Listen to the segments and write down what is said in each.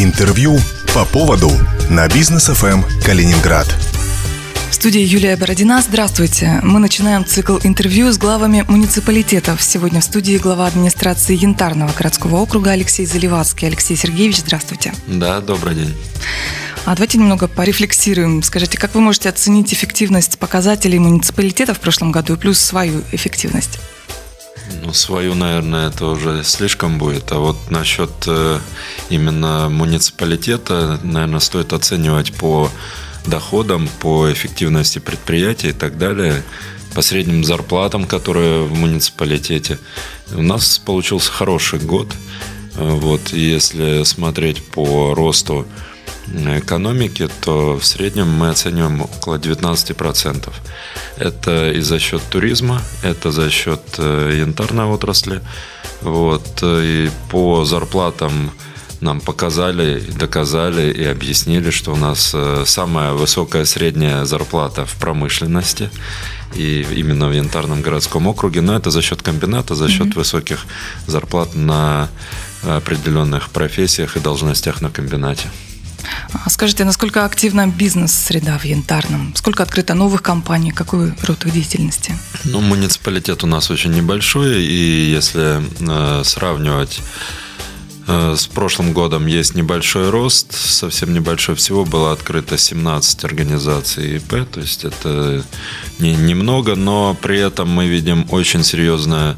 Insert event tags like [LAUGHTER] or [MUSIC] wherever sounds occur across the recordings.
Интервью по поводу на бизнес ФМ Калининград. В студии Юлия Бородина. Здравствуйте. Мы начинаем цикл интервью с главами муниципалитетов. Сегодня в студии глава администрации Янтарного городского округа Алексей Заливацкий. Алексей Сергеевич, здравствуйте. Да, добрый день. А давайте немного порефлексируем. Скажите, как вы можете оценить эффективность показателей муниципалитета в прошлом году и плюс свою эффективность? Ну, свою, наверное, это уже слишком будет. А вот насчет э, именно муниципалитета, наверное, стоит оценивать по доходам, по эффективности предприятия и так далее, по средним зарплатам, которые в муниципалитете. У нас получился хороший год. Э, вот, если смотреть по росту экономики, то в среднем мы оцениваем около 19%. Это и за счет туризма, это за счет э, янтарной отрасли. Вот. И по зарплатам нам показали, доказали и объяснили, что у нас э, самая высокая средняя зарплата в промышленности и именно в Янтарном городском округе, но это за счет комбината, за счет mm-hmm. высоких зарплат на определенных профессиях и должностях на комбинате. А скажите, насколько активна бизнес-среда в Янтарном? Сколько открыто новых компаний? Какой род их деятельности? Ну, муниципалитет у нас очень небольшой, и если э, сравнивать э, с прошлым годом есть небольшой рост, совсем небольшой. Всего было открыто 17 организаций ИП, то есть это не, немного, но при этом мы видим очень серьезное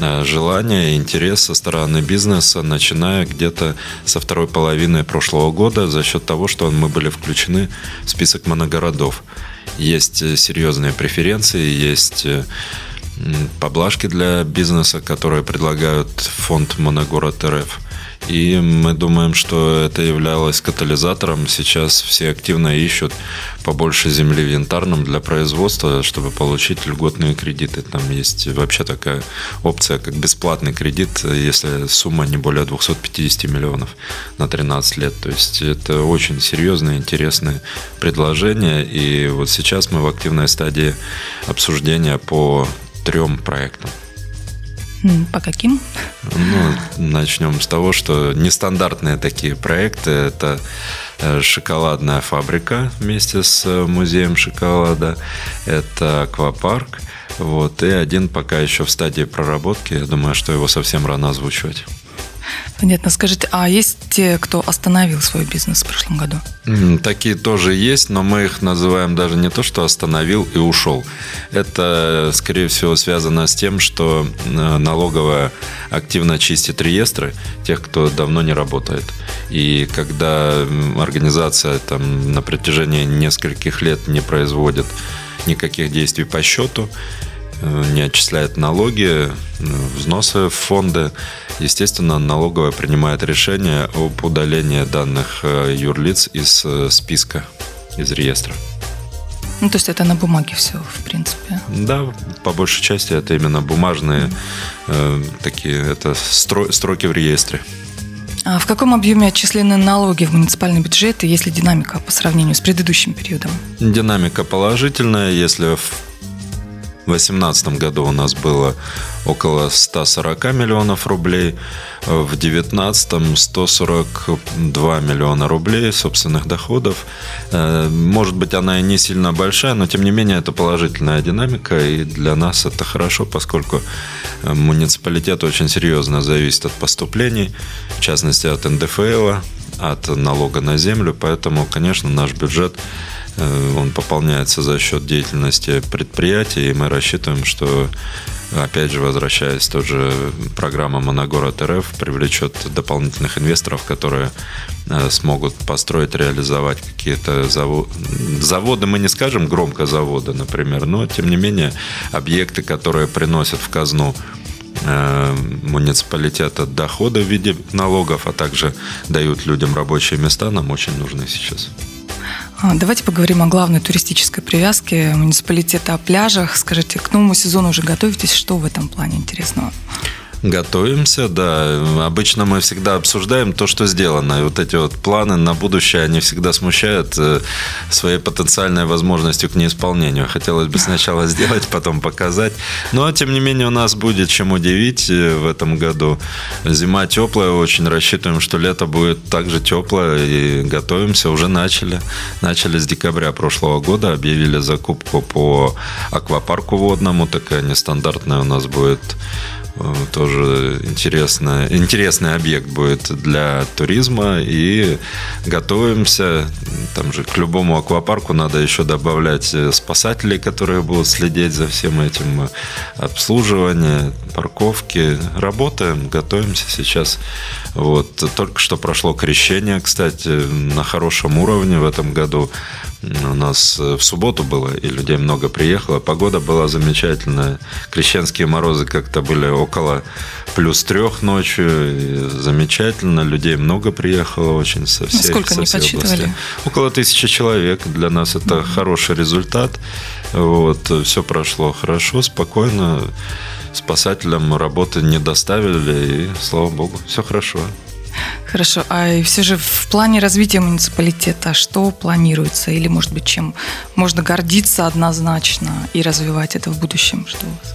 Желание и интерес со стороны бизнеса, начиная где-то со второй половины прошлого года за счет того, что мы были включены в список моногородов. Есть э, серьезные преференции, есть э, поблажки для бизнеса, которые предлагают фонд Моногород РФ. И мы думаем, что это являлось катализатором. Сейчас все активно ищут побольше земли в янтарном для производства, чтобы получить льготные кредиты. Там есть вообще такая опция, как бесплатный кредит, если сумма не более 250 миллионов на 13 лет. То есть это очень серьезное, интересное предложение. И вот сейчас мы в активной стадии обсуждения по трем проектам. По каким? Ну, начнем с того, что нестандартные такие проекты. Это э, шоколадная фабрика вместе с э, музеем шоколада. Это аквапарк. Вот, и один пока еще в стадии проработки. Я думаю, что его совсем рано озвучивать. Понятно. Скажите, а есть те, кто остановил свой бизнес в прошлом году? Такие тоже есть, но мы их называем даже не то, что остановил и ушел. Это, скорее всего, связано с тем, что э, налоговая активно чистит реестры тех, кто давно не работает. И когда организация там, на протяжении нескольких лет не производит никаких действий по счету, не отчисляет налоги, э, взносы в фонды. Естественно, налоговая принимает решение об удалении данных э, юрлиц из списка, из реестра. Ну, то есть это на бумаге все, в принципе. Да, по большей части это именно бумажные э, такие, это стро, строки в реестре. А в каком объеме отчислены налоги в муниципальный бюджет и есть ли динамика по сравнению с предыдущим периодом? Динамика положительная. Если в 2018 году у нас было около 140 миллионов рублей, в 2019 142 миллиона рублей собственных доходов. Э, может быть, она и не сильно большая, но тем не менее это положительная динамика, и для нас это хорошо, поскольку э, муниципалитет очень серьезно зависит от поступлений, в частности от НДФЛ, от налога на землю, поэтому, конечно, наш бюджет он пополняется за счет деятельности предприятий, и мы рассчитываем, что опять же, возвращаясь, тоже программа Моногород РФ привлечет дополнительных инвесторов, которые э, смогут построить, реализовать какие-то заводы. Заводы мы не скажем громко заводы, например, но тем не менее объекты, которые приносят в казну э, муниципалитета доходы в виде налогов, а также дают людям рабочие места, нам очень нужны сейчас. А, давайте поговорим о главной туристической привязке муниципалитета, о пляжах. Скажите, к новому сезону уже готовитесь? Что в этом плане интересного? Готовимся, да. Обычно мы всегда обсуждаем то, что сделано. И вот эти вот планы на будущее, они всегда смущают э, своей потенциальной возможностью к неисполнению. Хотелось бы сначала [LAUGHS] сделать, потом показать. Но, тем не менее, у нас будет чем удивить э, в этом году. Зима теплая, очень рассчитываем, что лето будет также теплое. И готовимся, уже начали. Начали с декабря прошлого года, объявили закупку по аквапарку водному. Такая нестандартная у нас будет тоже интересный, интересный объект будет для туризма. И готовимся. Там же к любому аквапарку надо еще добавлять э, спасателей, которые будут следить за всем этим. Обслуживание, парковки. Работаем, готовимся сейчас. Вот. Только что прошло крещение, кстати, на хорошем уровне в этом году. У нас э, в субботу было, и людей много приехало. Погода была замечательная. Крещенские морозы как-то были около плюс трех ночью. замечательно. Людей много приехало очень со всей, Сколько со всей области. Около тысячи человек. Для нас это mm-hmm. хороший результат. Вот. Все прошло хорошо, спокойно. Спасателям работы не доставили, и слава богу, все хорошо. Хорошо, а все же в плане развития муниципалитета что планируется? Или, может быть, чем можно гордиться однозначно и развивать это в будущем? Что у вас?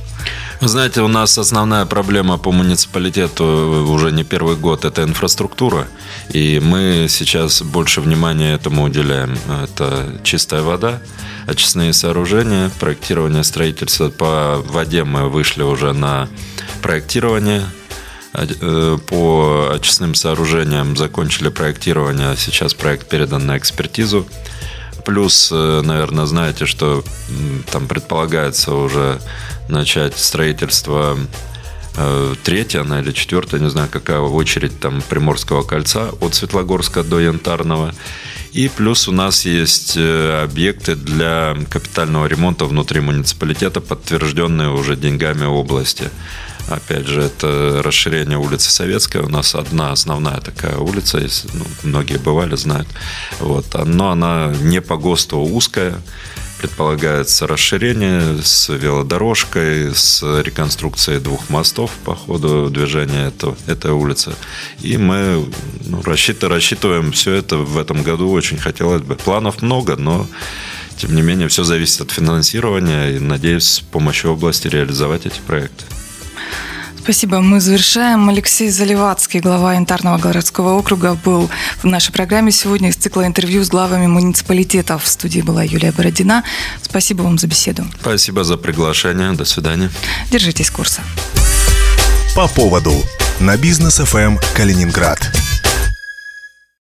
Вы знаете, у нас основная проблема по муниципалитету уже не первый год – это инфраструктура. И мы сейчас больше внимания этому уделяем. Это чистая вода, очистные сооружения, проектирование строительства. По воде мы вышли уже на проектирование Э, по очистным сооружениям закончили проектирование, сейчас проект передан на экспертизу. Плюс, э, наверное, знаете, что там предполагается уже начать строительство э, третья она или четвертая, не знаю, какая очередь там Приморского кольца от Светлогорска до Янтарного. И плюс у нас есть объекты для капитального ремонта внутри муниципалитета, подтвержденные уже деньгами области. Опять же, это расширение улицы Советская. У нас одна основная такая улица, если, ну, многие бывали, знают. Вот. Но она не по ГОСТу узкая. Предполагается расширение с велодорожкой, с реконструкцией двух мостов по ходу движения этого, этой улицы. И мы ну, рассчитываем, рассчитываем все это в этом году. Очень хотелось бы. Планов много, но тем не менее все зависит от финансирования. И надеюсь с помощью области реализовать эти проекты. Спасибо. Мы завершаем. Алексей Заливацкий, глава Янтарного городского округа, был в нашей программе сегодня из цикла интервью с главами муниципалитетов. В студии была Юлия Бородина. Спасибо вам за беседу. Спасибо за приглашение. До свидания. Держитесь курса. По поводу на бизнес ФМ Калининград.